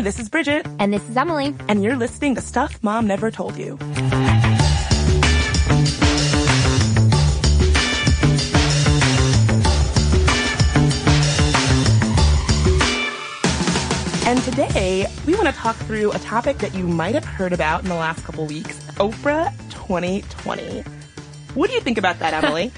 Hey, this is Bridget. And this is Emily. And you're listening to Stuff Mom Never Told You. And today, we want to talk through a topic that you might have heard about in the last couple weeks Oprah 2020. What do you think about that, Emily?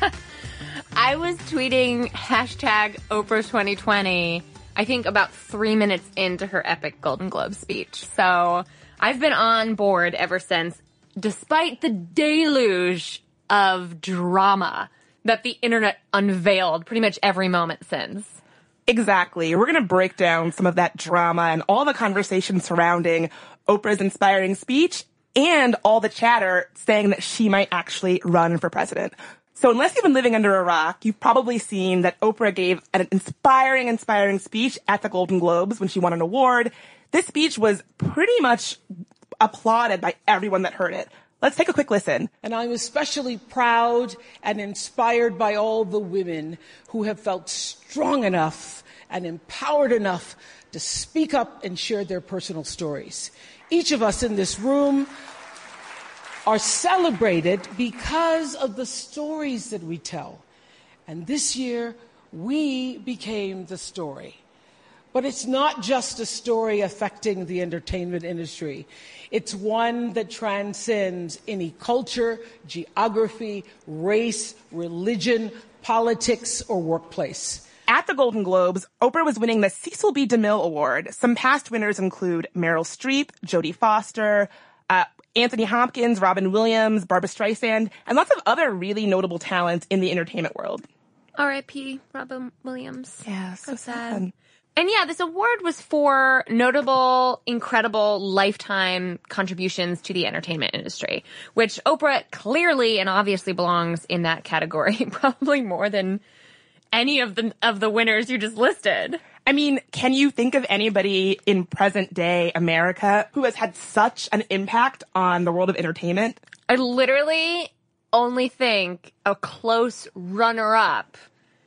I was tweeting hashtag Oprah 2020, I think about three minutes into her epic Golden Globe speech. So I've been on board ever since, despite the deluge of drama that the internet unveiled pretty much every moment since. Exactly. We're going to break down some of that drama and all the conversation surrounding Oprah's inspiring speech and all the chatter saying that she might actually run for president. So unless you've been living under a rock, you've probably seen that Oprah gave an inspiring, inspiring speech at the Golden Globes when she won an award. This speech was pretty much applauded by everyone that heard it. Let's take a quick listen. And I'm especially proud and inspired by all the women who have felt strong enough and empowered enough to speak up and share their personal stories. Each of us in this room are celebrated because of the stories that we tell. And this year, we became the story. But it's not just a story affecting the entertainment industry. It's one that transcends any culture, geography, race, religion, politics, or workplace. At the Golden Globes, Oprah was winning the Cecil B. DeMille Award. Some past winners include Meryl Streep, Jodie Foster, uh, Anthony Hopkins, Robin Williams, Barbra Streisand, and lots of other really notable talents in the entertainment world. R.I.P. Robin Williams. Yeah, so, so sad. sad. And yeah, this award was for notable, incredible lifetime contributions to the entertainment industry, which Oprah clearly and obviously belongs in that category, probably more than any of the of the winners you just listed. I mean, can you think of anybody in present day America who has had such an impact on the world of entertainment? I literally only think a close runner up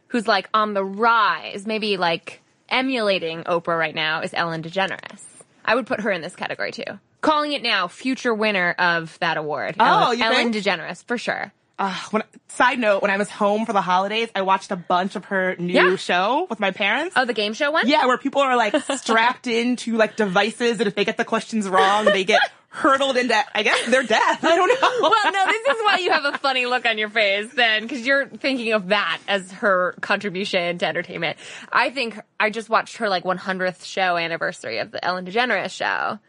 who's like on the rise, maybe like emulating Oprah right now is Ellen DeGeneres. I would put her in this category too. Calling it now future winner of that award. Oh, Ellen, Ellen? DeGeneres for sure. Uh, when, side note, when I was home for the holidays, I watched a bunch of her new Yeah. show with my parents. Oh, the game show one? Yeah, where people are like strapped into like devices and if they get the questions wrong, they get hurtled into, I guess, their death. I don't know. Well, no, this is why you have a funny look on your face then, because you're thinking of that as her contribution to entertainment. I think I just watched her like 100th show anniversary of the Ellen DeGeneres show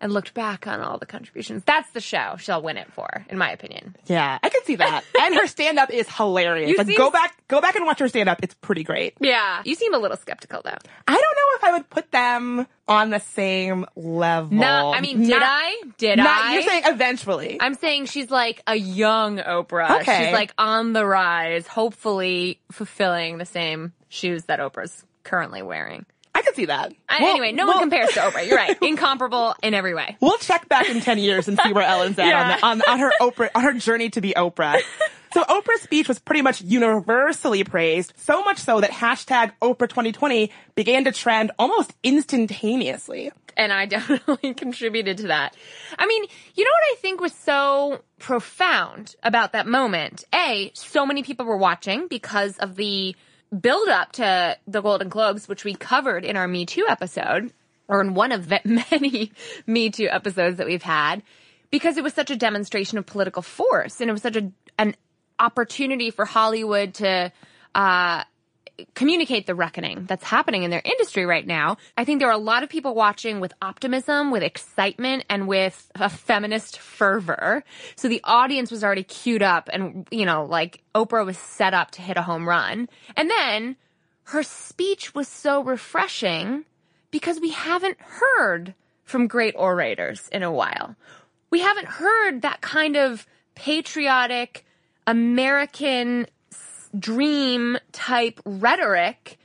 and looked back on all the contributions. That's the show she'll win it for, in my opinion. Yeah, I can see that. And her stand up is hilarious. You Like seem- go back, go back and watch her stand up. It's pretty great. Yeah. You seem a little skeptical though. I don't know if I would put them on the same level. No, I mean, did Not- I? Did not- I? You're saying eventually. I'm saying she's like a young Oprah. Okay. She's like on the rise, hopefully fulfilling the same shoes that Oprah's currently wearing. I can see that. Uh, Well- anyway, no well- one compares to Oprah. You're right. Incomparable in every way. We'll check back in 10 years and see where Ellen's at Yeah. on, the, on, on her Oprah, on her journey to be Oprah. So Oprah's speech was pretty much universally praised, so much so that hashtag Oprah 2020 began to trend almost instantaneously. And I definitely contributed to that. I mean, you know what I think was so profound about that moment? A, so many people were watching because of the build up to the Golden Globes, which we covered in our Me Too episode, or in one of the many Me Too episodes that we've had, because it was such a demonstration of political force and it was such a, an opportunity for Hollywood to, uh, communicate the reckoning that's happening in their industry right now. I think there are a lot of people watching with optimism, with excitement, and with a feminist fervor. So the audience was already queued up and, you know, like Oprah was set up to hit a home run. And then her speech was so refreshing because we haven't heard from great orators in a while. We haven't heard that kind of patriotic American dream type rhetoric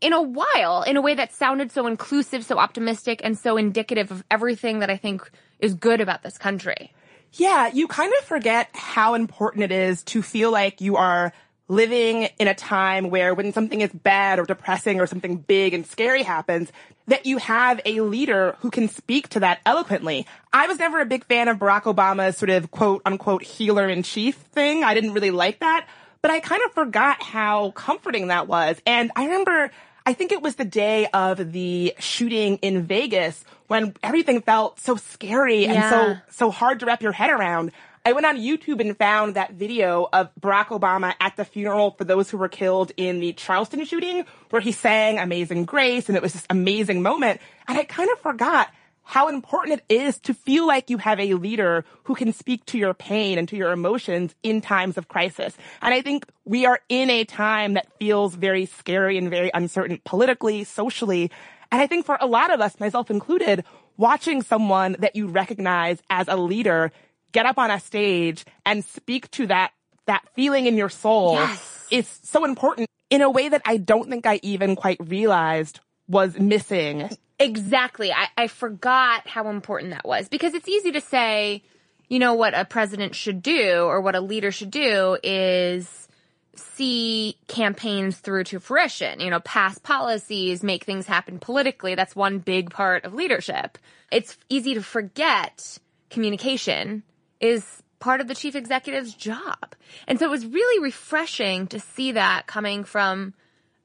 in a while in a way that sounded so inclusive, so optimistic, and so indicative of everything that I think is good about this country. Yeah, you kind of forget how important it is to feel like you are living in a time where when something is bad or depressing or something big and scary happens, that you have a leader who can speak to that eloquently. I was never a big fan of Barack Obama's sort of quote unquote healer in chief thing. I didn't really like that, but I kind of forgot how comforting that was. And I remember I think it was the day of the shooting in Vegas when everything felt so scary and so so hard to wrap your head around. I went on YouTube and found that video of Barack Obama at the funeral for those who were killed in the Charleston shooting, where he sang Amazing Grace, and it was this amazing moment. And I kind of forgot how important it is to feel like you have a leader who can speak to your pain and to your emotions in times of crisis. And I think we are in a time that feels very scary and very uncertain politically, socially. And I think for a lot of us, myself included, watching someone that you recognize as a leader get up on a stage and speak to that that feeling in your soul Yes. is so important in a way that I don't think I even quite realized was missing. Exactly. I, I forgot how important that was because it's easy to say, you know, what a president should do or what a leader should do is see campaigns through to fruition, you know, pass policies, make things happen politically. That's one big part of leadership. It's easy to forget communication is part of the chief executive's job. And so it was really refreshing to see that coming from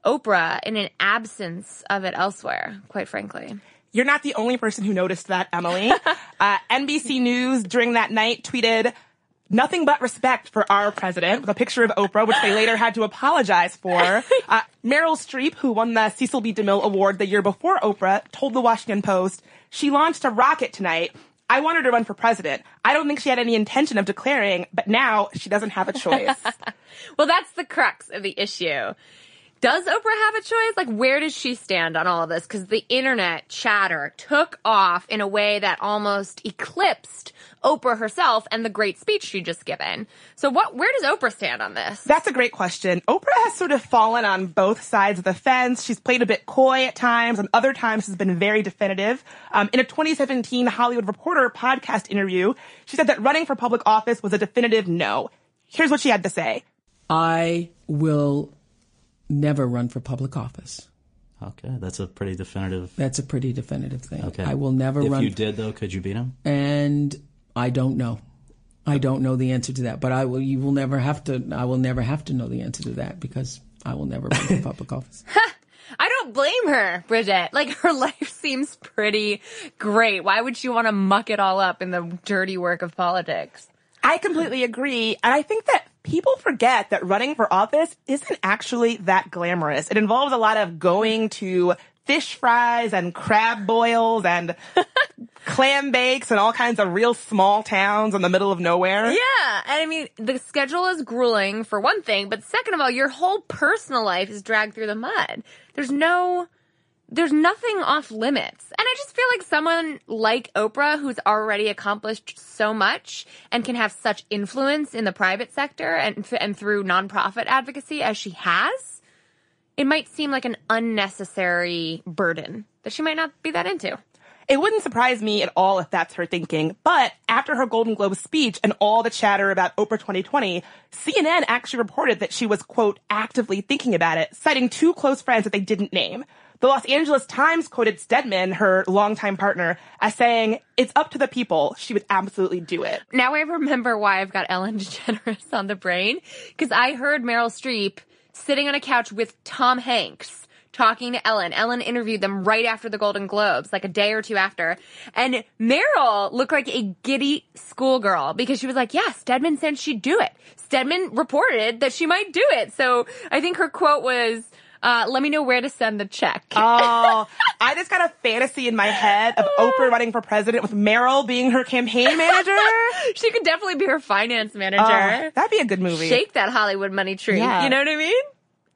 Oprah in an absence of it elsewhere, quite frankly. You're not the only person who noticed that, Emily. uh, NBC News during that night tweeted, Nothing but respect for our president with a picture of Oprah, which they later had to apologize for. Uh, Meryl Streep, who won the Cecil B. DeMille Award the year before Oprah, told the Washington Post, she launched a rocket tonight. I want her to run for president. I don't think she had any intention of declaring, but now she doesn't have a choice. Well, that's the crux of the issue. Does Oprah have a choice? Like, where does she stand on all of this? Because the internet chatter took off in a way that almost eclipsed Oprah herself and the great speech she just given. So, what? Where does Oprah stand on this? That's a great question. Oprah has sort of fallen on both sides of the fence. She's played a bit coy at times, and other times has been very definitive. Um, in a 2017 Hollywood Reporter podcast interview, she said that running for public office was a definitive no. Here's what she had to say. I will never run for public office. Okay, that's a pretty definitive. That's a pretty definitive thing. Okay, I will never If run. If you did though, could you beat him? and I don't know. I don't know the answer to that, but I will. You will never have to. I will never have to know the answer to that because I will never run for public office. I don't blame her, Bridget. Like, her life seems pretty great. Why would she want to muck it all up in the dirty work of politics? I completely agree. And I think that people forget that running for office isn't actually that glamorous. It involves a lot of going to fish fries and crab boils and clam bakes and all kinds of real small towns in the middle of nowhere. Yeah, and I mean, the schedule is grueling for one thing, but second of all, your whole personal life is dragged through the mud. There's no, there's nothing off limits. And I just feel like someone like Oprah, who's already accomplished so much and can have such influence in the private sector and, and through nonprofit advocacy as she has, it might seem like an unnecessary burden that she might not be that into. It wouldn't surprise me at all if that's her thinking, but after her Golden Globe speech and all the chatter about Oprah 2020, CNN actually reported that she was, quote, actively thinking about it, citing two close friends that they didn't name. The Los Angeles Times quoted Stedman, her longtime partner, as saying, it's up to the people. She would absolutely do it. now I remember why I've got Ellen DeGeneres on the brain because I heard Meryl Streep sitting on a couch with Tom Hanks talking to Ellen. Ellen interviewed them right after the Golden Globes, like a day or two after. And Meryl looked like a giddy schoolgirl because she was like, yeah, Stedman said she'd do it. Stedman reported that she might do it. So I think her quote was, uh, let me know where to send the check. Oh, I just got a fantasy in my head of Oprah running for president with Meryl being her campaign manager. she could definitely be her finance manager. Oh, that'd be a good movie. Shake that Hollywood money tree. Yeah. You know what I mean?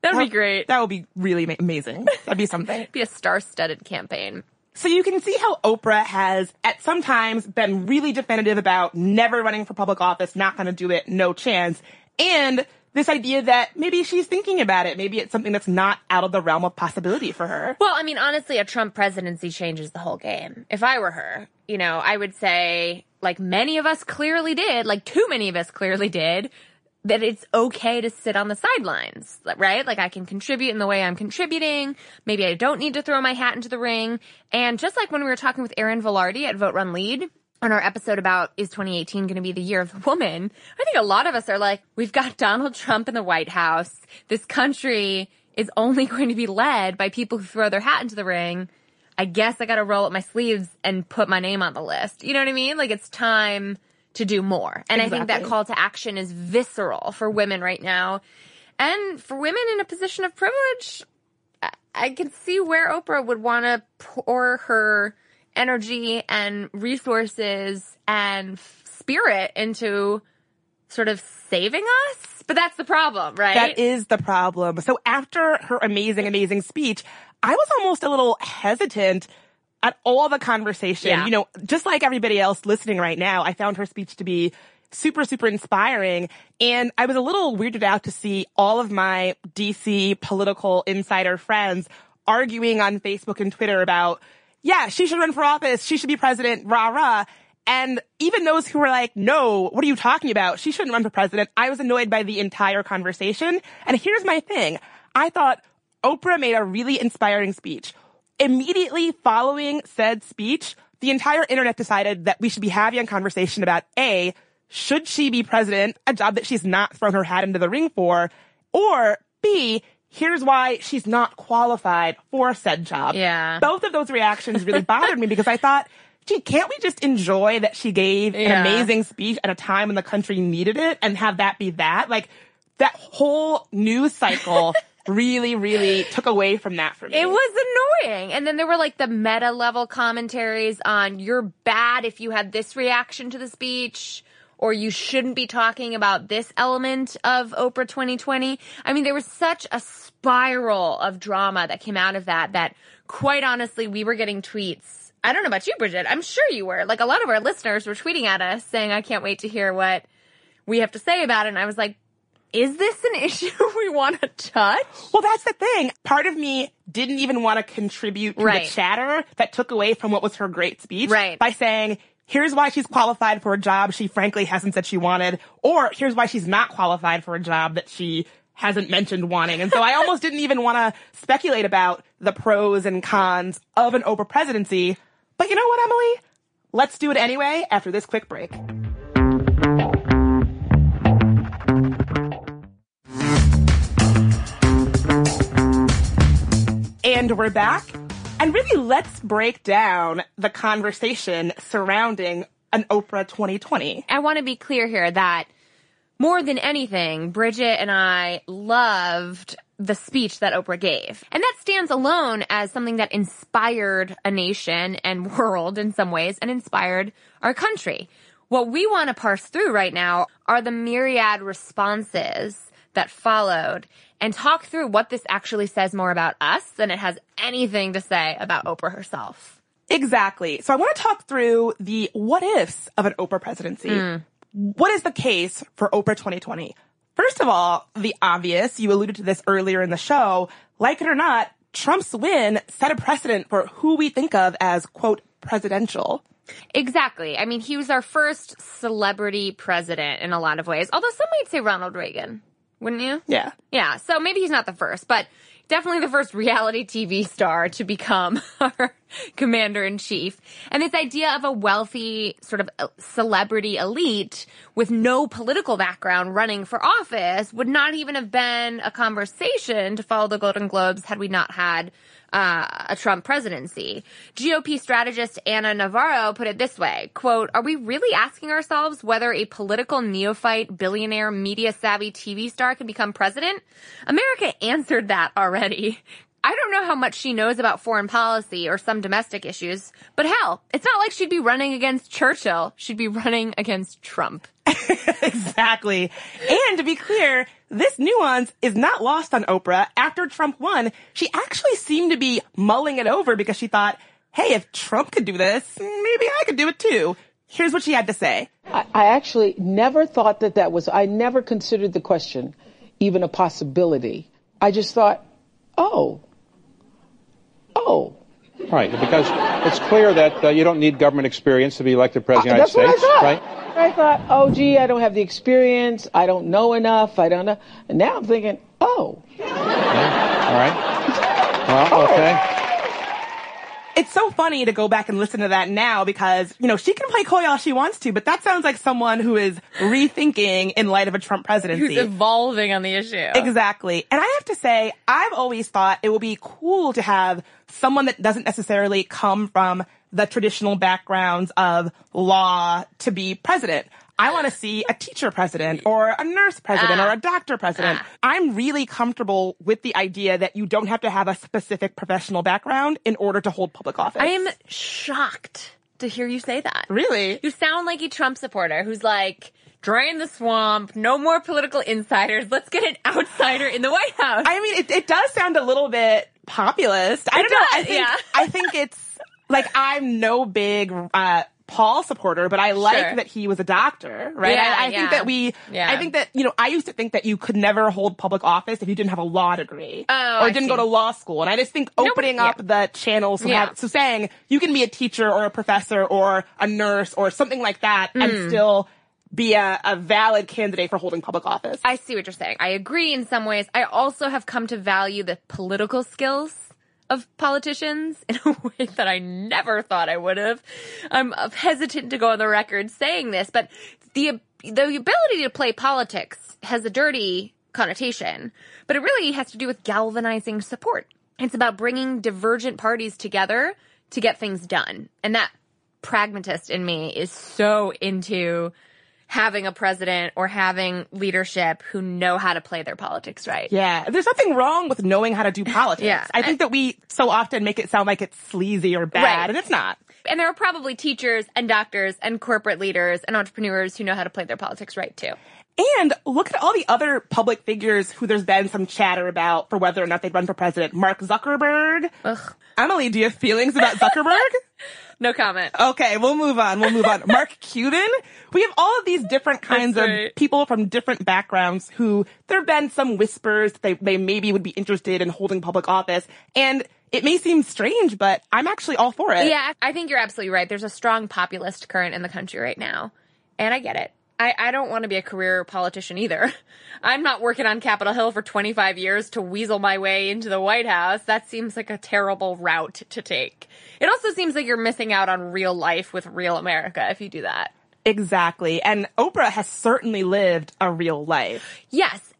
That would be great. That would be really ma- amazing. That'd be something. be a star-studded campaign. So you can see how Oprah has at some times been really definitive about never running for public office, not going to do it, no chance. And this idea that maybe she's thinking about it. Maybe it's something that's not out of the realm of possibility for her. Well, I mean, honestly, a Trump presidency changes the whole game. If I were her, you know, I would say, like many of us clearly did, like too many of us clearly did, that it's okay to sit on the sidelines, right? Like I can contribute in the way I'm contributing. Maybe I don't need to throw my hat into the ring. And just like when we were talking with Erin Vilardi at Vote Run Lead, on our episode about is 2018 going to be the year of the woman, I think a lot of us are like, we've got Donald Trump in the White House. This country is only going to be led by people who throw their hat into the ring. I guess I got to roll up my sleeves and put my name on the list. You know what I mean? Like it's time to do more. And I think that call to action is visceral for women right now. And for women in a position of privilege, I- I can see where Oprah would want to pour her energy and resources and f- spirit into sort of saving us. But that's the problem, right? That is the problem. So after her amazing, amazing speech, I was almost a little hesitant at all the conversation. Yeah. You know, just like everybody else listening right now, I found her speech to be super, super inspiring. And I was a little weirded out to see all of my DC political insider friends arguing on Facebook and Twitter about, yeah, she should run for office. She should be president, rah, rah. And even those who were like, no, what are you talking about? She shouldn't run for president. I was annoyed by the entire conversation. And here's my thing. I thought Oprah made a really inspiring speech. Immediately following said speech, the entire internet decided that we should be having a conversation about A, should she be president, a job that she's not thrown her hat into the ring for, or B, here's why she's not qualified for said job. Yeah. Both of those reactions really bothered me because I thought, gee, can't we just enjoy that she gave Yeah. an amazing speech at a time when the country needed it and have that be that? Like, that whole news cycle really, really took away from that for me. It was annoying. And then there were like the meta level commentaries on you're bad if you had this reaction to the speech or you shouldn't be talking about this element of Oprah 2020. I mean, there was such a spiral of drama that came out of that that quite honestly, we were getting tweets. I don't know about you, Bridget. I'm sure you were. Like a lot of our listeners were tweeting at us saying, I can't wait to hear what we have to say about it. And I was like, is this an issue we want to touch? Well, that's the thing. Part of me didn't even want to contribute to Right. the chatter that took away from what was her great speech Right. by saying, here's why she's qualified for a job she frankly hasn't said she wanted, or here's why she's not qualified for a job that she hasn't mentioned wanting. And so I almost didn't even want to speculate about the pros and cons of an Oprah presidency. But you know what, Emily? Let's do it anyway after this quick break. And we're back. And really, let's break down the conversation surrounding an Oprah 2020. I want to be clear here that more than anything, Bridget and I loved the speech that Oprah gave. And that stands alone as something that inspired a nation and world in some ways and inspired our country. What we want to parse through right now are the myriad responses that followed and talk through what this actually says more about us than it has anything to say about Oprah herself. Exactly. So I want to talk through the what ifs of an Oprah presidency. Hmm. What is the case for Oprah 2020? First of all, the obvious, you alluded to this earlier in the show, like it or not, Trump's win set a precedent for who we think of as, quote, presidential. Exactly. I mean, he was our first celebrity president in a lot of ways. Although some might say Ronald Reagan, wouldn't you? Yeah. Yeah. So maybe he's not the first, but definitely the first reality TV star to become our commander in chief. And this idea of a wealthy sort of celebrity elite with no political background running for office would not even have been a conversation to follow the Golden Globes had we not had uh, a Trump presidency. GOP strategist Ana Navarro put it this way, quote, are we really asking ourselves whether a political neophyte, billionaire, media savvy TV star can become president? America answered that already. I don't know how much she knows about foreign policy or some domestic issues, but hell, it's not like she'd be running against Churchill. She'd be running against Trump. exactly. And to be clear, this nuance is not lost on Oprah. After Trump won, she actually seemed to be mulling it over because she thought, hey, if Trump could do this, maybe I could do it too. Here's what she had to say. I, I actually never thought that that was, I never considered the question even a possibility. I just thought, oh, oh, Right, because it's clear that uh, you don't need government experience to be elected president of the Uh, That's United what I States, thought. right? I thought, oh, gee, I don't have the experience. I don't know enough. I don't know. And now I'm thinking, oh, All right. Well, okay. It's so funny to go back and listen to that now because, you know, she can play coy all she wants to, but that sounds like someone who is rethinking in light of a Trump presidency. Who's evolving on the issue. Exactly. And I have to say, I've always thought it would be cool to have someone that doesn't necessarily come from the traditional backgrounds of law to be president. I want to see a teacher president or a nurse president or a doctor president. I'm really comfortable with the idea that you don't have to have a specific professional background in order to hold public office. I am shocked to hear you say that. really. You sound like a Trump supporter who's like, drain the swamp, no more political insiders, let's get an outsider in the White House. I mean, it, it does sound a little bit populist. I It don't know. I think yeah. I think it's like I'm no big uh Paul supporter, but I like Sure. that he was a doctor, right? Yeah, I, I yeah. think that we, Yeah. I think that, you know, I used to think that you could never hold public office if you didn't have a law degree. Oh, or I didn't see. go to law school. And I just think opening yeah. up the channels, so, Yeah. have, so saying you can be a teacher or a professor or a nurse or something like that Mm. and still be a, a valid candidate for holding public office. I see what you're saying. I agree in some ways. I also have come to value the political skills of politicians in a way that I never thought I would have. I'm hesitant to go on the record saying this, but the the ability to play politics has a dirty connotation, but it really has to do with galvanizing support. It's about bringing divergent parties together to get things done. And that pragmatist in me is so into having a president or having leadership who know how to play their politics right. Yeah, there's nothing wrong with knowing how to do politics. Yeah. I think that we so often make it sound like it's sleazy or bad, Right. and it's not. And there are probably teachers and doctors and corporate leaders and entrepreneurs who know how to play their politics right too. And look at all the other public figures who there's been some chatter about for whether or not they'd run for president. Mark Zuckerberg. Ugh. Emily, do you have feelings about Zuckerberg? No comment. Okay, we'll move on. We'll move on. Mark Cuban. We have all of these different kinds That's of people from different backgrounds who there have been some whispers that they, they maybe would be interested in holding public office. And it may seem strange, but I'm actually all for it. Yeah, I think you're absolutely right. There's a strong populist current in the country right now. And I get it. I, I don't want to be a career politician either. I'm not working on Capitol Hill for 25 years to weasel my way into the White House. That seems like a terrible route to take. It also seems like you're missing out on real life with real America if you do that. Exactly. And Oprah has certainly lived a real life. Yes.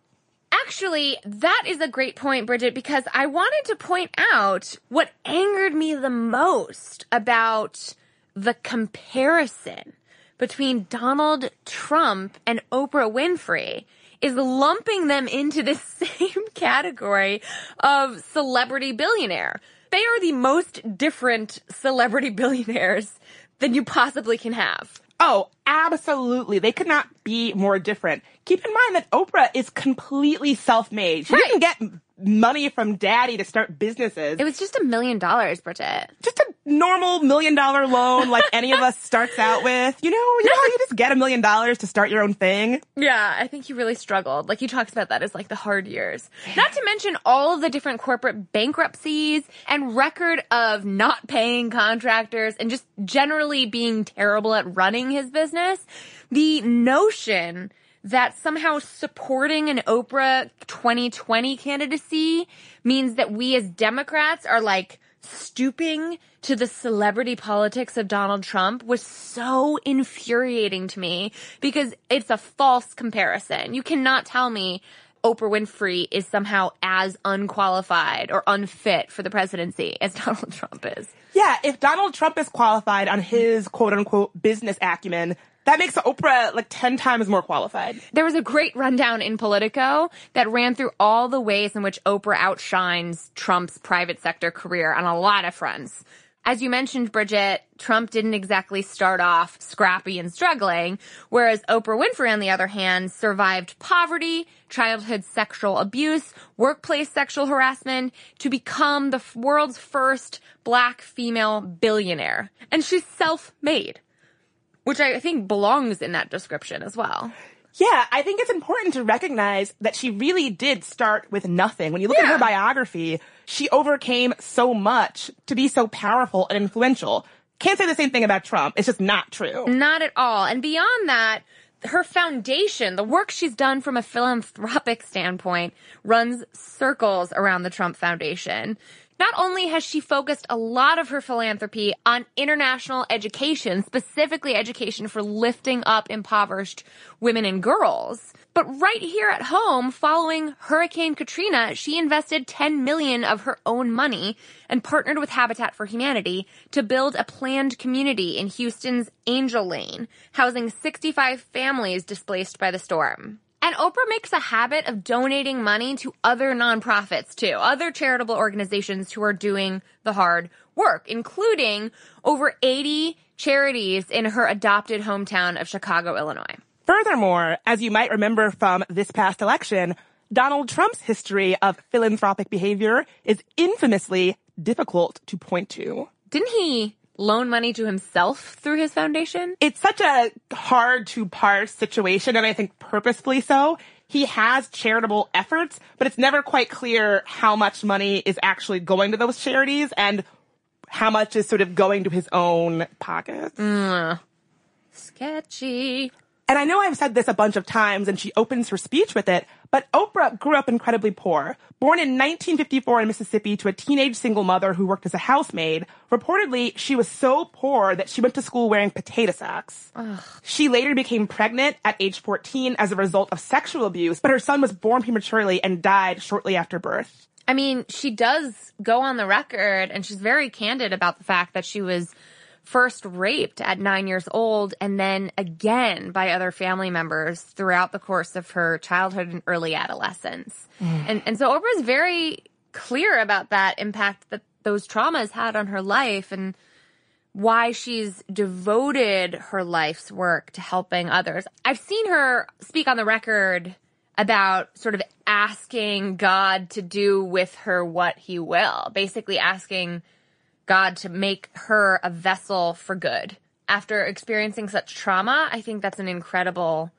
Actually, that is a great point, Bridget, because I wanted to point out what angered me the most about the comparison between Donald Trump and Oprah Winfrey is lumping them into the same category of celebrity billionaire. They are the most different celebrity billionaires than you possibly can have. Oh, absolutely. They could not be more different. Keep in mind that Oprah is completely self-made. She Right. didn't get money from daddy to start businesses. It was just a million dollars, Bridget. just a normal million dollar loan like any of us starts out with. You know, you know you just get a million dollars to start your own thing? Yeah, I think he really struggled. Like he talks about that as like the hard years. Not to mention all of the different corporate bankruptcies and record of not paying contractors and just generally being terrible at running his business. The notion that somehow supporting an Oprah 2020 candidacy means that we as Democrats are like stooping to the celebrity politics of Donald Trump was so infuriating to me because it's a false comparison. You cannot tell me Oprah Winfrey is somehow as unqualified or unfit for the presidency as Donald Trump is. Yeah, if Donald Trump is qualified on his quote unquote business acumen, that makes Oprah like 10 times more qualified. There was a great rundown in Politico that ran through all the ways in which Oprah outshines Trump's private sector career on a lot of fronts. As you mentioned, Bridget, Trump didn't exactly start off scrappy and struggling, whereas Oprah Winfrey, on the other hand, survived poverty, childhood sexual abuse, workplace sexual harassment to become the world's first black female billionaire. And she's self-made, which I think belongs in that description as well. Yeah, I think it's important to recognize that she really did start with nothing. When you look at her biography, she overcame so much to be so powerful and influential. Can't say the same thing about Trump. It's just not true. Not at all. And beyond that, her foundation, the work she's done from a philanthropic standpoint, runs circles around the Trump Foundation. Not only has she focused a lot of her philanthropy on international education, specifically education for lifting up impoverished women and girls, but right here at home, following Hurricane Katrina, she invested 10 million of her own money and partnered with Habitat for Humanity to build a planned community in Houston's Angel Lane, housing 65 families displaced by the storm. And Oprah makes a habit of donating money to other nonprofits too, other charitable organizations who are doing the hard work, including over 80 charities in her adopted hometown of Chicago, Illinois. Furthermore, as you might remember from this past election, Donald Trump's history of philanthropic behavior is infamously difficult to point to. Didn't he loan money to himself through his foundation? It's such a hard to parse situation, and I think purposefully so. He has charitable efforts, but it's never quite clear how much money is actually going to those charities and how much is sort of going to his own pockets. Sketchy. And I know I've said this a bunch of times and she opens her speech with it, but Oprah grew up incredibly poor. Born in 1954 in Mississippi to a teenage single mother who worked as a housemaid, reportedly she was so poor that she went to school wearing potato sacks. She later became pregnant at age 14 as a result of sexual abuse, but her son was born prematurely and died shortly after birth. I mean, she does go on the record and she's very candid about the fact that she was first raped at nine years old and then again by other family members throughout the course of her childhood and early adolescence. Mm. And, and so Oprah's very clear about that impact that those traumas had on her life and why she's devoted her life's work to helping others. I've seen her speak on the record about sort of asking God to do with her what he will, basically asking God to make her a vessel for good. After experiencing such trauma, I think that's an incredible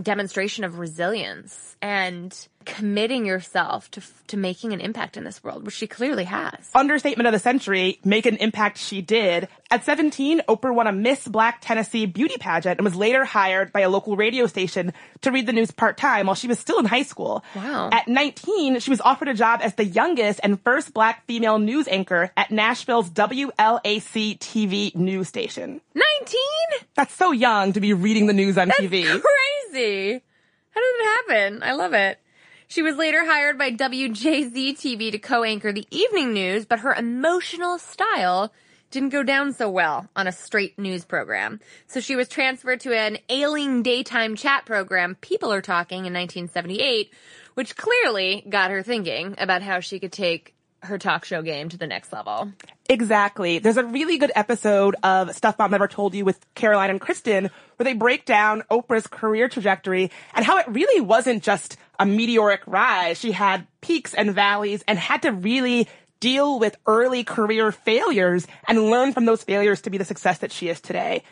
demonstration of resilience and committing yourself to to making an impact in this world, which she clearly has. Understatement of the century, make an impact she did. At 17, Oprah won a Miss Black Tennessee beauty pageant and was later hired by a local radio station to read the news part-time while she was still in high school. Wow. At 19, she was offered a job as the youngest and first black female news anchor at Nashville's WLAC TV news station. 19? That's so young to be reading the news on TV. Crazy. How did it happen? I love it. She was later hired by WJZ TV to co-anchor the evening news, but her emotional style didn't go down so well on a straight news program. So she was transferred to an ailing daytime chat program, People Are Talking, in 1978, which clearly got her thinking about how she could take her talk show game to the next level. Exactly. There's a really good episode of Stuff Mom Never Told You with Caroline and Kristen where they break down Oprah's career trajectory and how it really wasn't just a meteoric rise. She had peaks and valleys and had to really deal with early career failures and learn from those failures to be the success that she is today.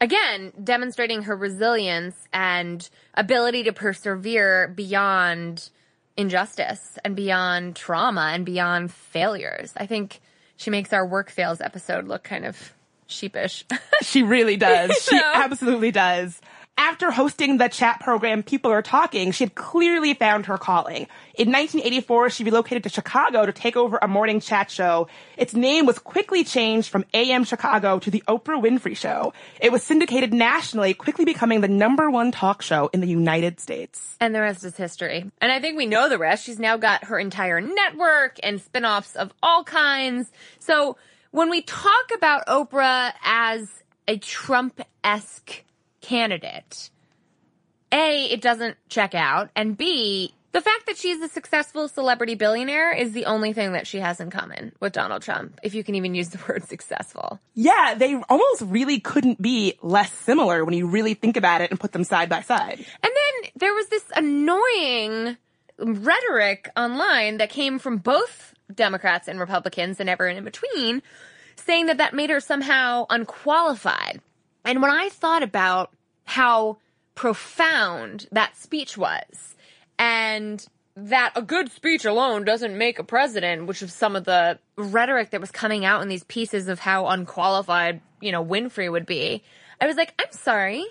again, demonstrating her resilience and ability to persevere beyond injustice and beyond trauma and beyond failures. I think she makes our work fails episode look kind of sheepish. She really does. She absolutely does. After hosting the chat program People Are Talking, she had clearly found her calling. In 1984, she relocated to Chicago to take over a morning chat show. Its name was quickly changed from AM Chicago to The Oprah Winfrey Show. It was syndicated nationally, quickly becoming the number one talk show in the United States. and the rest is history. And I think we know the rest. She's now got her entire network and spin-offs of all kinds. So when we talk about Oprah as a Trump-esque candidate, A, it doesn't check out, and B, the fact that she's a successful celebrity billionaire is the only thing that she has in common with Donald Trump, if you can even use the word successful. Yeah, they almost really couldn't be less similar when you really think about it and put them side by side. And then there was this annoying rhetoric online that came from both Democrats and Republicans and everyone in between saying that that made her somehow unqualified. And when I thought about how profound that speech was. And that a good speech alone doesn't make a president, which was some of the rhetoric that was coming out in these pieces of how unqualified, you know, Winfrey would be. I was like, I'm sorry.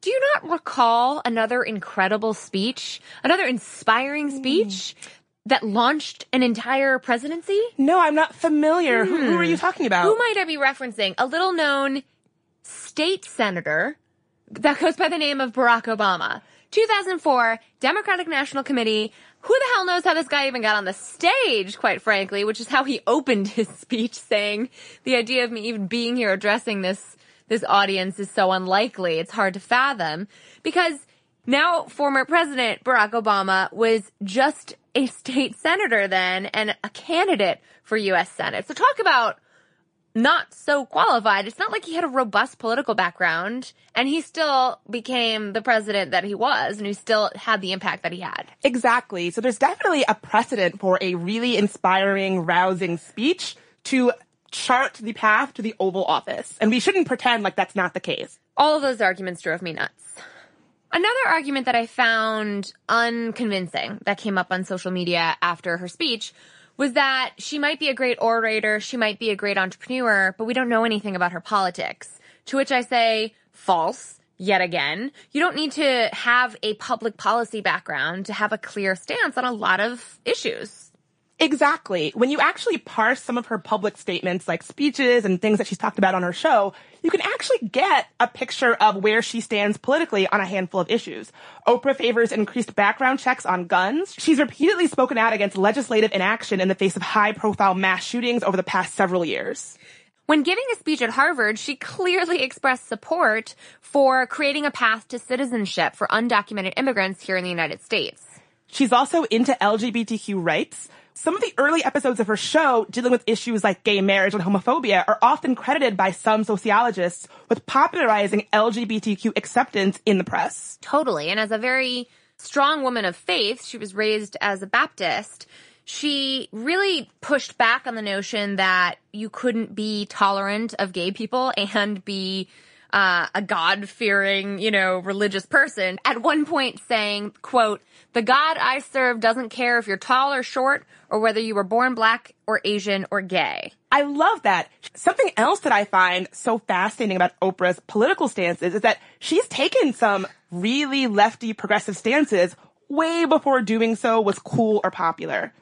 Do you not recall another incredible speech, another inspiring hmm. speech that launched an entire presidency? No, I'm not familiar. Who, who are hmm. you talking about? Who might I be referencing? A little known state senator that goes by the name of Barack Obama. 2004, Democratic National Committee. Who the hell knows how this guy even got on the stage, quite frankly, which is how he opened his speech saying the idea of me even being here addressing this, this audience is so unlikely. It's hard to fathom because now former President Barack Obama was just a state senator then and a candidate for U.S. Senate. So talk about not so qualified. It's not like he had a robust political background and he still became the president that he was and he still had the impact that he had. Exactly. So there's definitely a precedent for a really inspiring, rousing speech to chart the path to the Oval Office. And we shouldn't pretend like that's not the case. All of those arguments drove me nuts. Another argument that I found unconvincing that came up on social media after her speech was that she might be a great orator, she might be a great entrepreneur, but we don't know anything about her politics. To which I say, false. Yet again, you don't need to have a public policy background to have a clear stance on a lot of issues. Exactly. When you actually parse some of her public statements, like speeches and things that she's talked about on her show, you can actually get a picture of where she stands politically on a handful of issues. Oprah favors increased background checks on guns. She's repeatedly spoken out against legislative inaction in the face of high profile mass shootings over the past several years. When giving a speech at Harvard, she clearly expressed support for creating a path to citizenship for undocumented immigrants here in the United States. She's also into LGBTQ rights. Some of the early episodes of her show dealing with issues like gay marriage and homophobia are often credited by some sociologists with popularizing LGBTQ acceptance in the press. Totally. And as a very strong woman of faith, she was raised as a Baptist. She really pushed back on the notion that you couldn't be tolerant of gay people and be uh, a God fearing, you know, religious person. At one point saying, quote, the God I serve doesn't care if you're tall or short or whether you were born black or Asian or gay. I love that. Something else that I find so fascinating about Oprah's political stances is that she's taken some really lefty progressive stances way before doing so was cool or popular.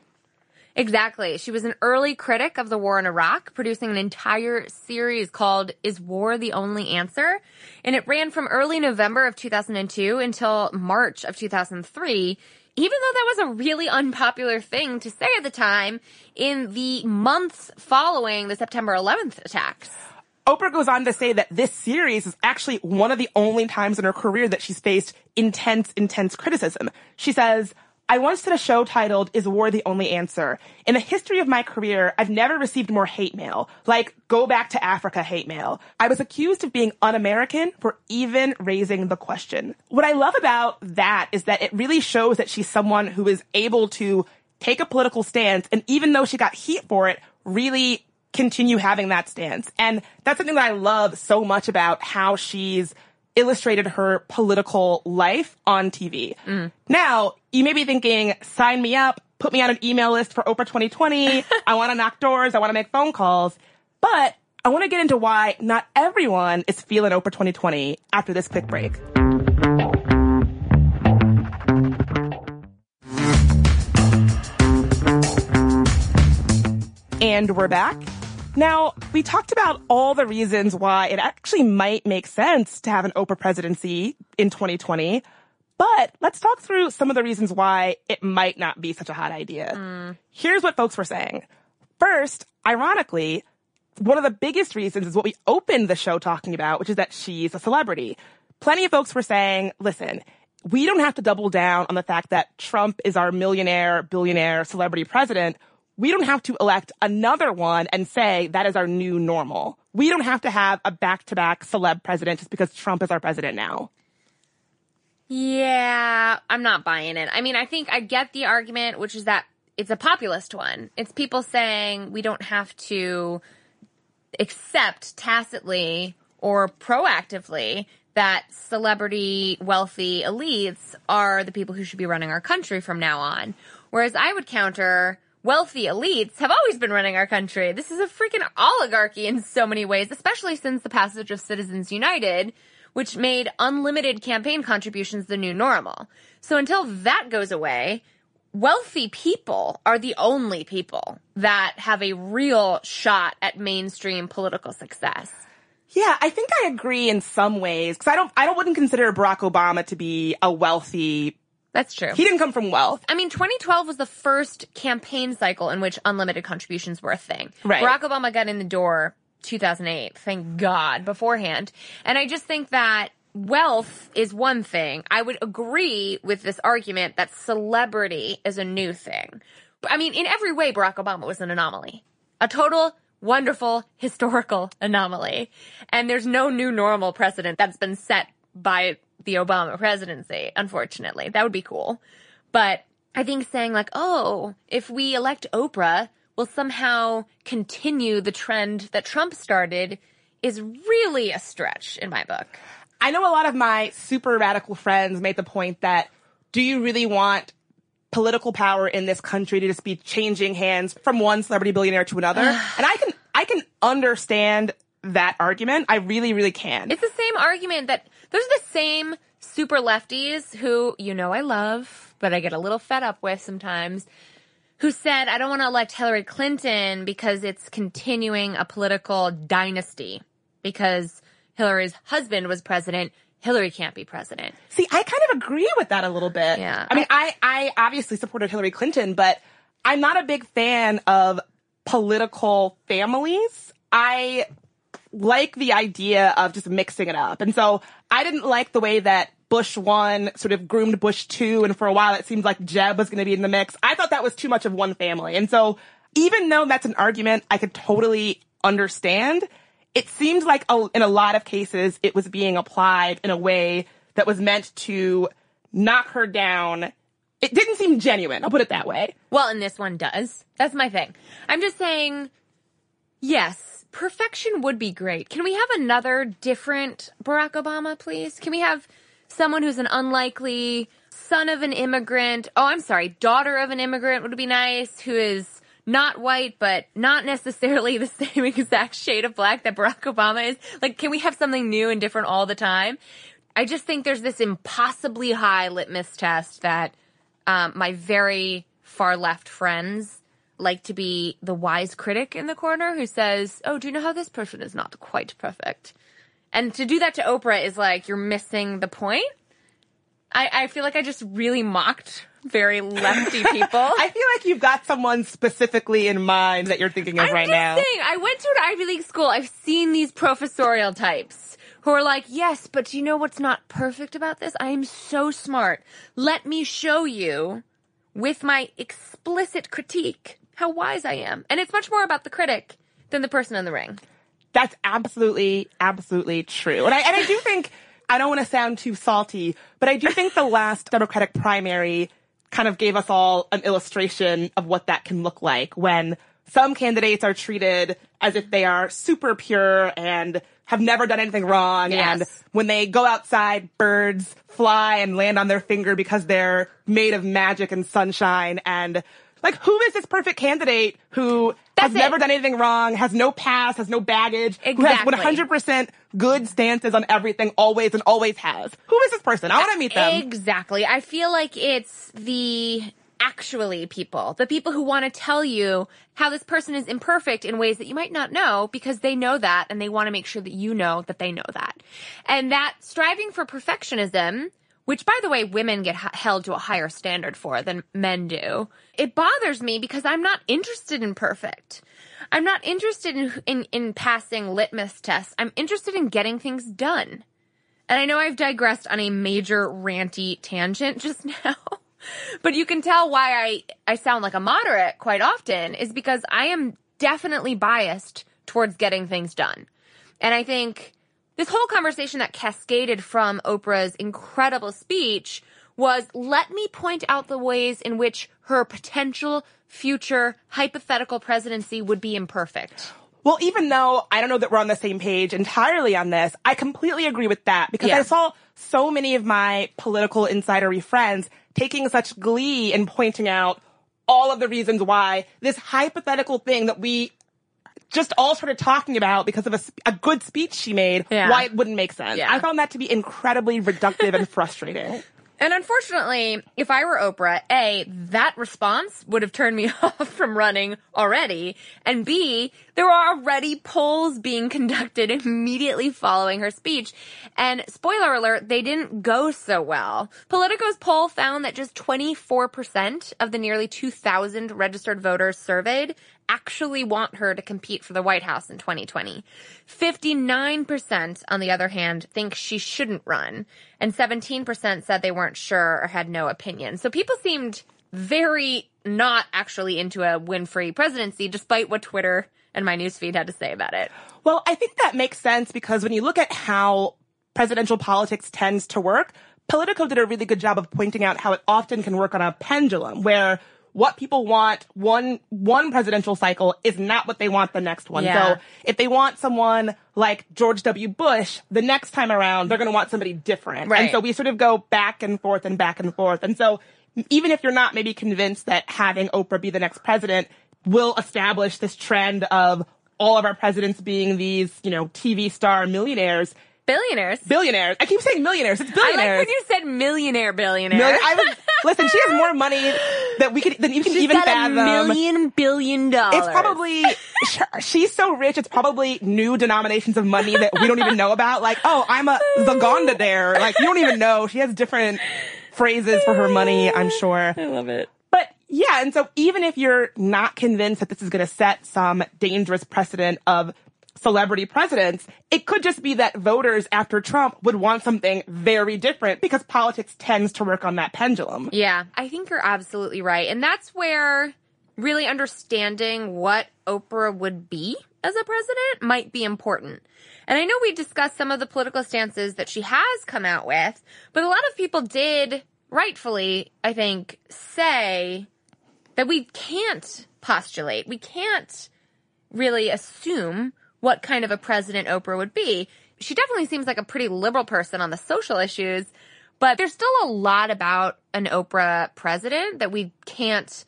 Exactly. She was an early critic of the war in Iraq, producing an entire series called Is War the Only Answer? And it ran from early November of 2002 until March of 2003, even though that was a really unpopular thing to say at the time in the months following the September 11th attacks. Oprah goes on to say that this series is actually one of the only times in her career that she's faced intense, intense criticism. She says, I once did a show titled Is War the Only Answer? In the history of my career, I've never received more hate mail, like go back to Africa hate mail. I was accused of being un-American for even raising the question. What I love about that is that it really shows that she's someone who is able to take a political stance and even though she got heat for it, really continue having that stance. And that's something that I love so much about how she's illustrated her political life on TV. Mm. Now, you may be thinking, sign me up, put me on an email list for Oprah 2020. I want to knock doors. I want to make phone calls. But I want to get into why not everyone is feeling Oprah 2020 after this quick break. And we're back. Now, we talked about all the reasons why it actually might make sense to have an Oprah presidency in 2020, but let's talk through some of the reasons why it might not be such a hot idea. Mm. Here's what folks were saying. First, ironically, one of the biggest reasons is what we opened the show talking about, which is that she's a celebrity. Plenty of folks were saying, listen, we don't have to double down on the fact that Trump is our millionaire, billionaire, celebrity president we don't have to elect another one and say that is our new normal. We don't have to have a back to back celeb president just because Trump is our president now. Yeah, I'm not buying it. I mean, I think I get the argument, which is that it's a populist one. It's people saying we don't have to accept tacitly or proactively that celebrity, wealthy elites are the people who should be running our country from now on. Whereas I would counter wealthy elites have always been running our country. This is a freaking oligarchy in so many ways, especially since the passage of Citizens United, which made unlimited campaign contributions the new normal. So until that goes away, wealthy people are the only people that have a real shot at mainstream political success. Yeah, I think I agree in some ways because I don't, I don't wouldn't consider Barack Obama to be a wealthy. That's true. He didn't come from wealth. I mean, 2012 was the first campaign cycle in which unlimited contributions were a thing. Right. Barack Obama got in the door 2008, thank God, beforehand. And I just think that wealth is one thing. I would agree with this argument that celebrity is a new thing. I mean, in every way, Barack Obama was an anomaly. A total wonderful historical anomaly. And there's no new normal precedent that's been set by the Obama presidency, unfortunately. That would be cool. But I think saying like, oh, if we elect Oprah, we'll somehow continue the trend that Trump started is really a stretch in my book. I know a lot of my super radical friends made the point that do you really want political power in this country to just be changing hands from one celebrity billionaire to another? and I can, I can understand that argument. I really, really can. It's the same argument that those are the same super lefties who, you know, I love, but I get a little fed up with sometimes, who said, I don't want to elect Hillary Clinton because it's continuing a political dynasty because Hillary's husband was president. Hillary can't be president. See, I kind of agree with that a little bit. Yeah. I mean, I, I obviously supported Hillary Clinton, but I'm not a big fan of political families. I like the idea of just mixing it up. And so I didn't like the way that Bush one sort of groomed Bush two. And for a while it seemed like Jeb was going to be in the mix. I thought that was too much of one family. And so even though that's an argument I could totally understand, it seemed like a, in a lot of cases it was being applied in a way that was meant to knock her down. It didn't seem genuine. I'll put it that way. Well, and this one does. That's my thing. I'm just saying, yes, perfection would be great. Can we have another different Barack Obama, please? Can we have someone who's an unlikely son of an immigrant? Oh, I'm sorry, daughter of an immigrant would be nice, who is not white, but not necessarily the same exact shade of black that Barack Obama is. Like, can we have something new and different all the time? I just think there's this impossibly high litmus test that um, my very far left friends like to be the wise critic in the corner who says, "Oh, do you know how this person is not quite perfect?" And to do that to Oprah is like you're missing the point. I, I feel like I just really mocked very lefty people. I feel like you've got someone specifically in mind that you're thinking of I'm right just now. saying, I went to an Ivy League school. I've seen these professorial types who are like, yes, but do you know what's not perfect about this? I am so smart. Let me show you with my explicit critique how wise I am. And it's much more about the critic than the person in the ring. That's absolutely, absolutely true. And I, and I do think, I don't want to sound too salty, but I do think the last Democratic primary kind of gave us all an illustration of what that can look like when some candidates are treated as if they are super pure and have never done anything wrong. Yes. And when they go outside, birds fly and land on their finger because they're made of magic and sunshine. And like, who is this perfect candidate who That's has never done anything wrong, has no past, has no baggage, Exactly. who has 100% good stances on everything always and always has? Who is this person? I want to meet them. Exactly. I feel like it's the actually people, the people who want to tell you how this person is imperfect in ways that you might not know because they know that and they want to make sure that you know that they know that. And that striving for perfectionism, which by the way, women get h- held to a higher standard for than men do, it bothers me because I'm not interested in perfect. I'm not interested in, in, in passing litmus tests. I'm interested in getting things done. And I know I've digressed on a major ranty tangent just now, but you can tell why I, I sound like a moderate quite often is because I am definitely biased towards getting things done. And I think this whole conversation that cascaded from Oprah's incredible speech was let me point out the ways in which her potential future hypothetical presidency would be imperfect. Well, even though I don't know that we're on the same page entirely on this, I completely agree with that because Yeah. I saw so many of my political insidery friends taking such glee in pointing out all of the reasons why this hypothetical thing that we just all started talking about because of a, a good speech she made, Yeah. why it wouldn't make sense. Yeah. I found that to be incredibly reductive and frustrating. And unfortunately, if I were Oprah, A, that response would have turned me off from running already. And B, there were already polls being conducted immediately following her speech. And spoiler alert, they didn't go so well. Politico's poll found that just 24% of the nearly 2,000 registered voters surveyed actually want her to compete for the White House in 2020. 59%, on the other hand, think she shouldn't run. And 17% said they weren't sure or had no opinion. So people seemed very not actually into a Winfrey presidency, despite what Twitter and my newsfeed had to say about it. Well, I think that makes sense because when you look at how presidential politics tends to work, Politico did a really good job of pointing out how it often can work on a pendulum where what people want one one presidential cycle is not what they want the next one. Yeah. So if they want someone like George W. Bush, the next time around they're going to want somebody different. Right. And so we sort of go back and forth and back and forth. And so even if you're not maybe convinced that having Oprah be the next president will establish this trend of all of our presidents being these, you know, TV star millionaires, Billionaires. billionaires. I keep saying millionaires. It's billionaires. I billionaires. like when you said millionaire billionaire. Million- I was, listen, she has more money that we could than you can She's even got fathom. a million billion dollars. It's probably she's so rich. It's probably new denominations of money that we don't even know about. Like, oh, I'm a Zagonda there. Like, you don't even know. She has different phrases for her money. I'm sure. I love it. But yeah, and so even if you're not convinced that this is going to set some dangerous precedent of celebrity presidents, it could just be that voters after Trump would want something very different because politics tends to work on that pendulum. Yeah, I think you're absolutely right. And that's where really understanding what Oprah would be as a president might be important. And I know we discussed some of the political stances that she has come out with, but a lot of people did rightfully, I think, say that we can't postulate. We can't really assume what kind of a president Oprah would be. She definitely seems like a pretty liberal person on the social issues, but there's still a lot about an Oprah president that we can't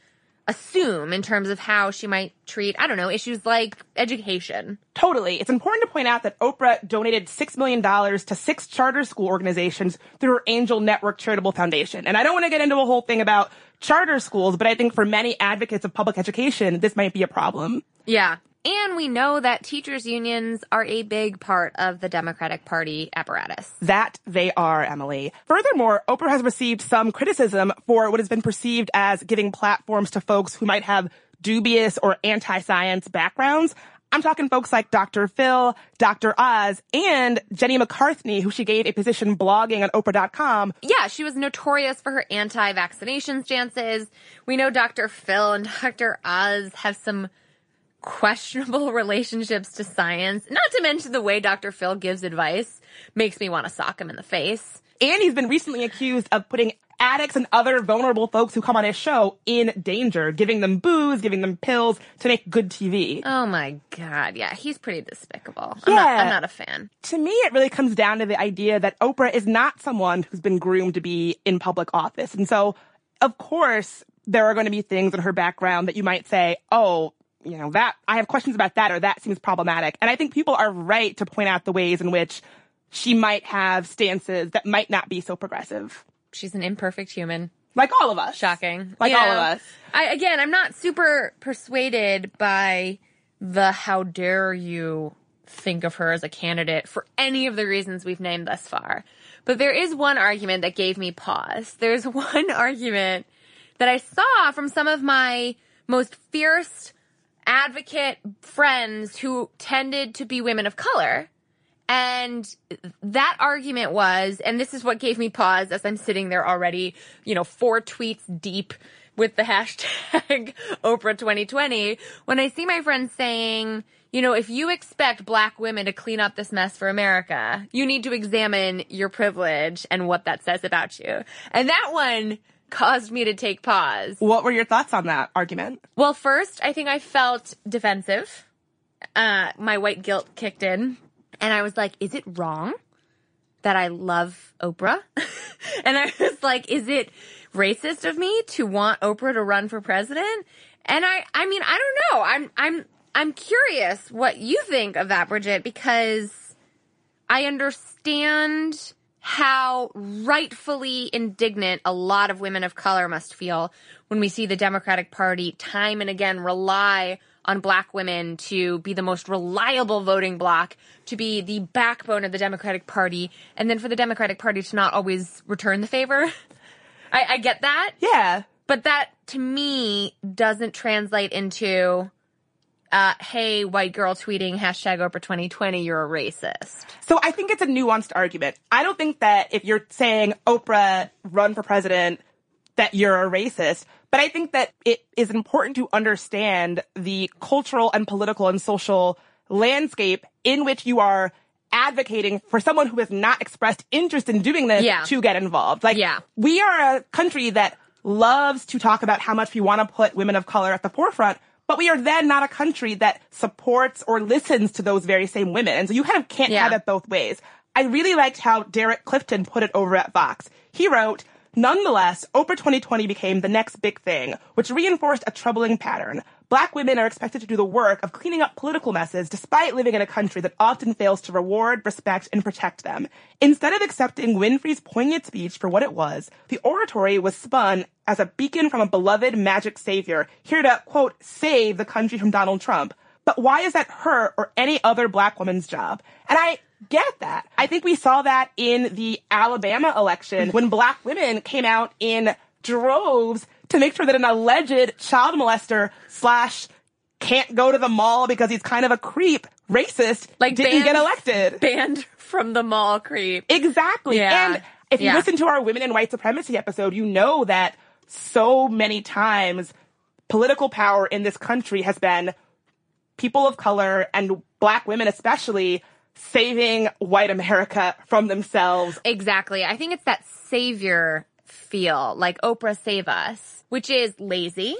assume in terms of how she might treat, I don't know, issues like education. Totally. It's important to point out that Oprah donated $6 million to six charter school organizations through her Angel Network Charitable Foundation. And I don't want to get into a whole thing about charter schools, but I think for many advocates of public education, this might be a problem. Yeah. And we know that teachers unions are a big part of the Democratic Party apparatus. That they are, Emily. Furthermore, Oprah has received some criticism for what has been perceived as giving platforms to folks who might have dubious or anti-science backgrounds. I'm talking folks like Dr. Phil, Dr. Oz, and Jenny McCarthy, who she gave a position blogging on Oprah.com. Yeah, she was notorious for her anti-vaccination stances. We know Dr. Phil and Dr. Oz have some questionable relationships to science. Not to mention the way Dr. Phil gives advice makes me want to sock him in the face. And he's been recently accused of putting addicts and other vulnerable folks who come on his show in danger, giving them booze, giving them pills to make good TV. Oh my god, yeah, he's pretty despicable. I'm, not, Yeah. I'm not a fan. to me, it really comes down to the idea that Oprah is not someone who's been groomed to be in public office. And so, of course, there are going to be things in her background that you might say, oh, you know, that, I have questions about that or that seems problematic. And I think people are right to point out the ways in which she might have stances that might not be so progressive. She's an imperfect human. Like all of us. Shocking. Like Yeah. all of us. I again, I'm not super persuaded by the how dare you think of her as a candidate for any of the reasons we've named thus far. But there is one argument that gave me pause. There's one argument that I saw from some of my most fierce advocate friends who tended to be women of color. And that argument was, and this is what gave me pause as I'm sitting there already, you know, four tweets deep with the hashtag Oprah 2020, when I see my friends saying, you know, if you expect black women to clean up this mess for America, you need to examine your privilege and what that says about you. And that one caused me to take pause. What were your thoughts on that argument? Well, first, I think I felt defensive. uh, my white guilt kicked in, and I was like, "Is it wrong that I love Oprah?" and I was like, "Is it racist of me to want Oprah to run for president?" And I, I mean, I don't know. I'm, I'm, I'm curious what you think of that, Bridget, because I understand how rightfully indignant a lot of women of color must feel when we see the Democratic Party time and again rely on black women to be the most reliable voting bloc, to be the backbone of the Democratic Party, and then for the Democratic Party to not always return the favor. I, I get that. Yeah. But that to me doesn't translate into, uh, hey, white girl tweeting hashtag Oprah 2020, you're a racist. So I think it's a nuanced argument. I don't think that if you're saying Oprah run for president, that you're a racist. But I think that it is important to understand the cultural and political and social landscape in which you are advocating for someone who has not expressed interest in doing this Yeah. to get involved. Like, Yeah. we are a country that loves to talk about how much we want to put women of color at the forefront, but we are then not a country that supports or listens to those very same women. And so you kind of can't Yeah. have it both ways. I really liked how Derrick Clifton put it over at Vox. He wrote, Nonetheless, Oprah 2020 became the next big thing, which reinforced a troubling pattern. Black women are expected to do the work of cleaning up political messes despite living in a country that often fails to reward, respect, and protect them. Instead of accepting Winfrey's poignant speech for what it was, the oratory was spun as a beacon from a beloved magic savior here to, quote, save the country from Donald Trump. But why is that her or any other black woman's job? And I get that. I think we saw that in the Alabama election when black women came out in droves to make sure that an alleged child molester slash can't go to the mall because he's kind of a creep, racist, Like didn't banned- get elected. Banned from the mall creep. Exactly. Yeah. And if you Yeah. listen to our women in white supremacy episode, you know that so many times political power in this country has been people of color and black women especially saving white America from themselves. Exactly. I think it's that savior feel, like Oprah save us, which is lazy,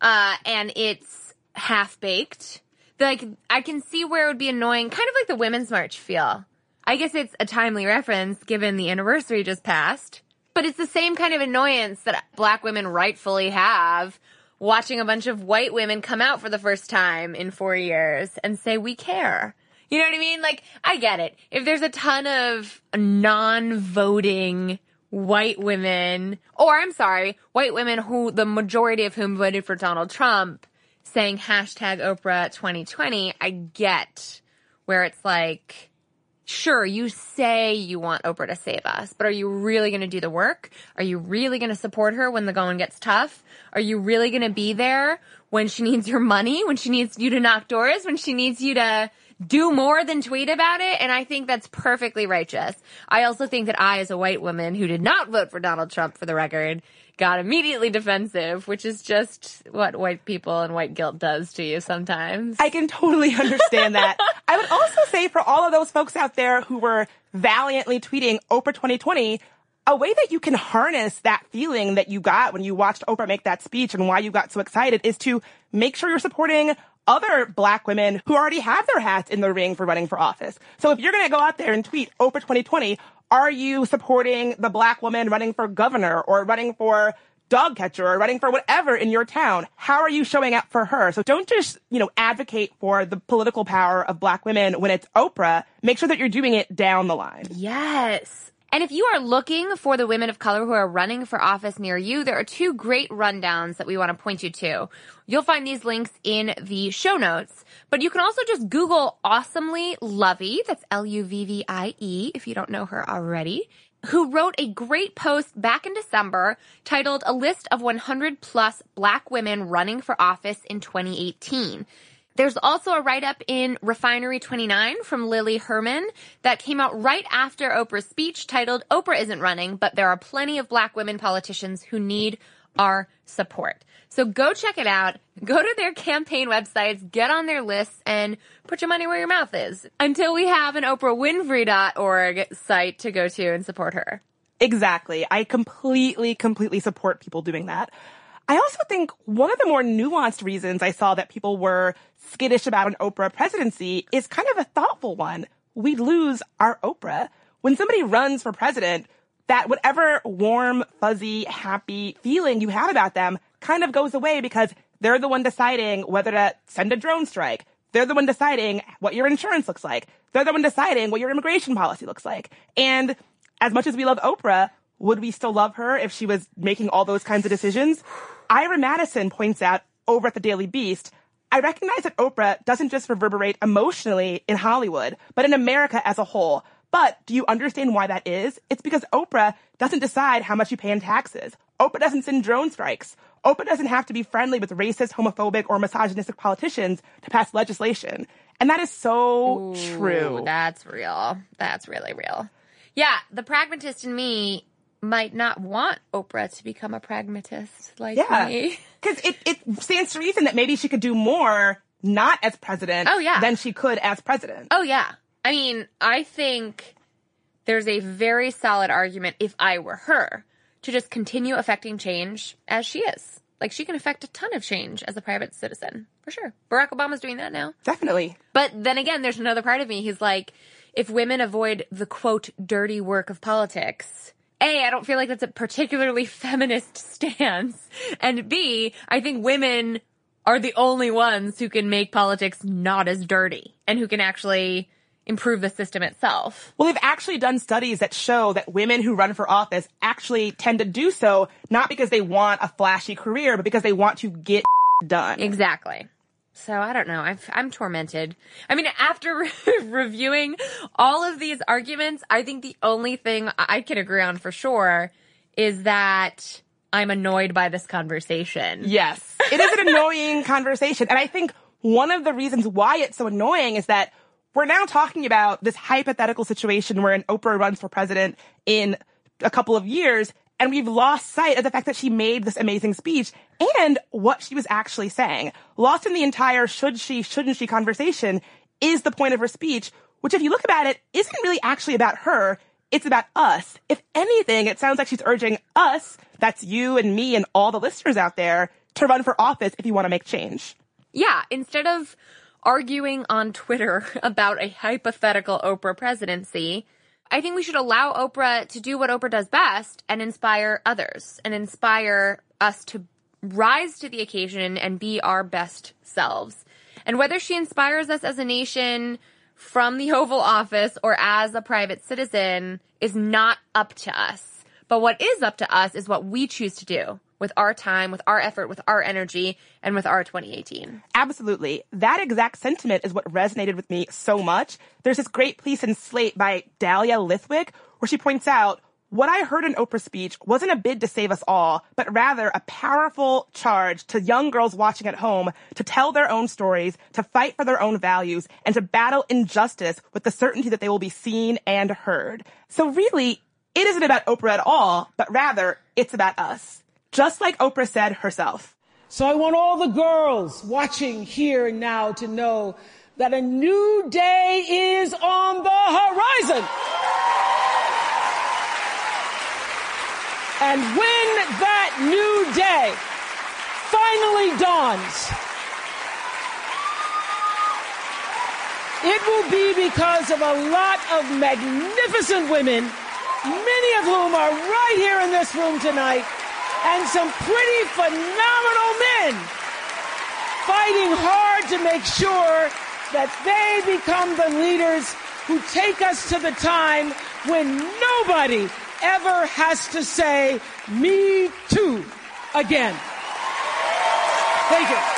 uh, and it's half baked. Like, I can see where it would be annoying, kind of like the Women's March feel. I guess it's a timely reference given the anniversary just passed, but it's the same kind of annoyance that black women rightfully have watching a bunch of white women come out for the first time in four years and say, we care. You know what I mean? Like, I get it. If there's a ton of non-voting white women, or I'm sorry, white women who the majority of whom voted for Donald Trump saying hashtag Oprah 2020, I get where it's like, sure, you say you want Oprah to save us, but are you really going to do the work? Are you really going to support her when the going gets tough? Are you really going to be there when she needs your money, when she needs you to knock doors, when she needs you to do more than tweet about it? And I think that's perfectly righteous. I also think that I, as a white woman who did not vote for Donald Trump for the record, got immediately defensive, which is just what white people and white guilt does to you sometimes. I can totally understand that. I would also say for all of those folks out there who were valiantly tweeting Oprah 2020, a way that you can harness that feeling that you got when you watched Oprah make that speech and why you got so excited is to make sure you're supporting other black women who already have their hats in the ring for running for office. So if you're going to go out there and tweet Oprah 2020, are you supporting the black woman running for governor or running for dog catcher or running for whatever in your town. How are you showing up for her? So don't just, you know, advocate for the political power of black women when it's Oprah. Make sure that you're doing it down the line. Yes. And if you are looking for the women of color who are running for office near you, there are two great rundowns that we want to point you to. You'll find these links in the show notes, but you can also just Google awesomely Luvvie, that's L-U-V-V-I-E, if you don't know her already, who wrote a great post back in December titled A List of 100 Plus Black Women Running for Office in 2018. There's also a write up in Refinery 29 from Lily Herman that came out right after Oprah's speech titled Oprah isn't running, but there are plenty of black women politicians who need our support. So go check it out. Go to their campaign websites, get on their lists, and put your money where your mouth is until we have an oprahwinfrey.org site to go to and support her. Exactly. I completely, completely support people doing that. I also think one of the more nuanced reasons I saw that people were skittish about an Oprah presidency is kind of a thoughtful one. We lose our Oprah. When somebody runs for president, that whatever warm, fuzzy, happy feeling you have about them kind of goes away because they're the one deciding whether to send a drone strike. They're the one deciding what your insurance looks like. They're the one deciding what your immigration policy looks like. And as much as we love Oprah, would we still love her if she was making all those kinds of decisions? Ira Madison points out over at the Daily Beast, I recognize that Oprah doesn't just reverberate emotionally in Hollywood, but in America as a whole. But do you understand why that is? It's because Oprah doesn't decide how much you pay in taxes. Oprah doesn't send drone strikes. Oprah doesn't have to be friendly with racist, homophobic, or misogynistic politicians to pass legislation. And that is so Ooh, true. That's real. That's really real. Yeah, the pragmatist in me might not want Oprah to become a pragmatist like Yeah. me. Because it, it stands to reason that maybe she could do more not as president Oh, yeah. than she could as president. Oh yeah. I mean, I think there's a very solid argument if I were her to just continue affecting change as she is. Like she can affect a ton of change as a private citizen, for sure. Barack Obama's doing that now. Definitely. But then again, there's another part of me who's like, if women avoid the quote dirty work of politics, A, I don't feel like that's a particularly feminist stance. And B, I think women are the only ones who can make politics not as dirty and who can actually improve the system itself. Well, they've actually done studies that show that women who run for office actually tend to do so not because they want a flashy career, but because they want to get done. Exactly. So I don't know. I've, I'm tormented. I mean, after reviewing all of these arguments, I think the only thing I can agree on for sure is that I'm annoyed by this conversation. Yes. It is an annoying conversation. And I think one of the reasons why it's so annoying is that we're now talking about this hypothetical situation where an Oprah runs for president in a couple of years and we've lost sight of the fact that she made this amazing speech and what she was actually saying. Lost in the entire should she, shouldn't she conversation is the point of her speech, which if you look about it, isn't really actually about her. It's about us. If anything, it sounds like she's urging us, that's you and me and all the listeners out there, to run for office if you want to make change. Yeah, instead of arguing on Twitter about a hypothetical Oprah presidency, I think we should allow Oprah to do what Oprah does best and inspire others and inspire us to rise to the occasion and be our best selves. And whether she inspires us as a nation from the Oval Office or as a private citizen is not up to us. But what is up to us is what we choose to do with our time, with our effort, with our energy, and with our 2018. Absolutely. That exact sentiment is what resonated with me so much. There's this great piece in Slate by Dahlia Lithwick where she points out what I heard in Oprah's speech wasn't a bid to save us all, but rather a powerful charge to young girls watching at home to tell their own stories, to fight for their own values, and to battle injustice with the certainty that they will be seen and heard. So really, it isn't about Oprah at all, but rather it's about us. Just like Oprah said herself. So I want all the girls watching here and now to know that a new day is on the horizon. And when that new day finally dawns, it will be because of a lot of magnificent women, many of whom are right here in this room tonight, and some pretty phenomenal men fighting hard to make sure that they become the leaders who take us to the time when nobody ever has to say, me too, again. Thank you.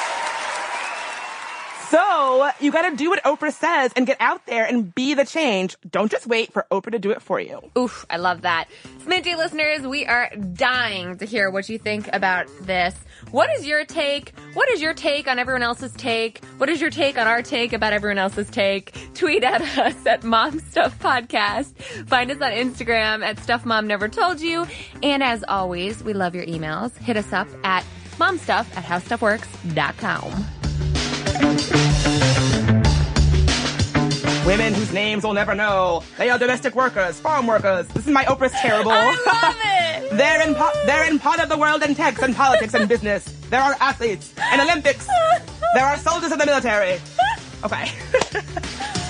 So you gotta do what Oprah says and get out there and be the change. Don't just wait for Oprah to do it for you. Oof, I love that. Sminty listeners, we are dying to hear what you think about this. What is your take? What is your take on everyone else's take? What is your take on our take about everyone else's take? Tweet at us at Mom Stuff Podcast. Find us on Instagram at Stuff Mom Never Told You. And as always, we love your emails. Hit us up at momstuff at howstuffworks.com. Women whose names we'll never know. They are domestic workers, farm workers. This is my Oprah's terrible. I love it! They're in po- they're in part of the world in tech and politics and business. There are athletes and Olympics. There are soldiers in the military. Okay.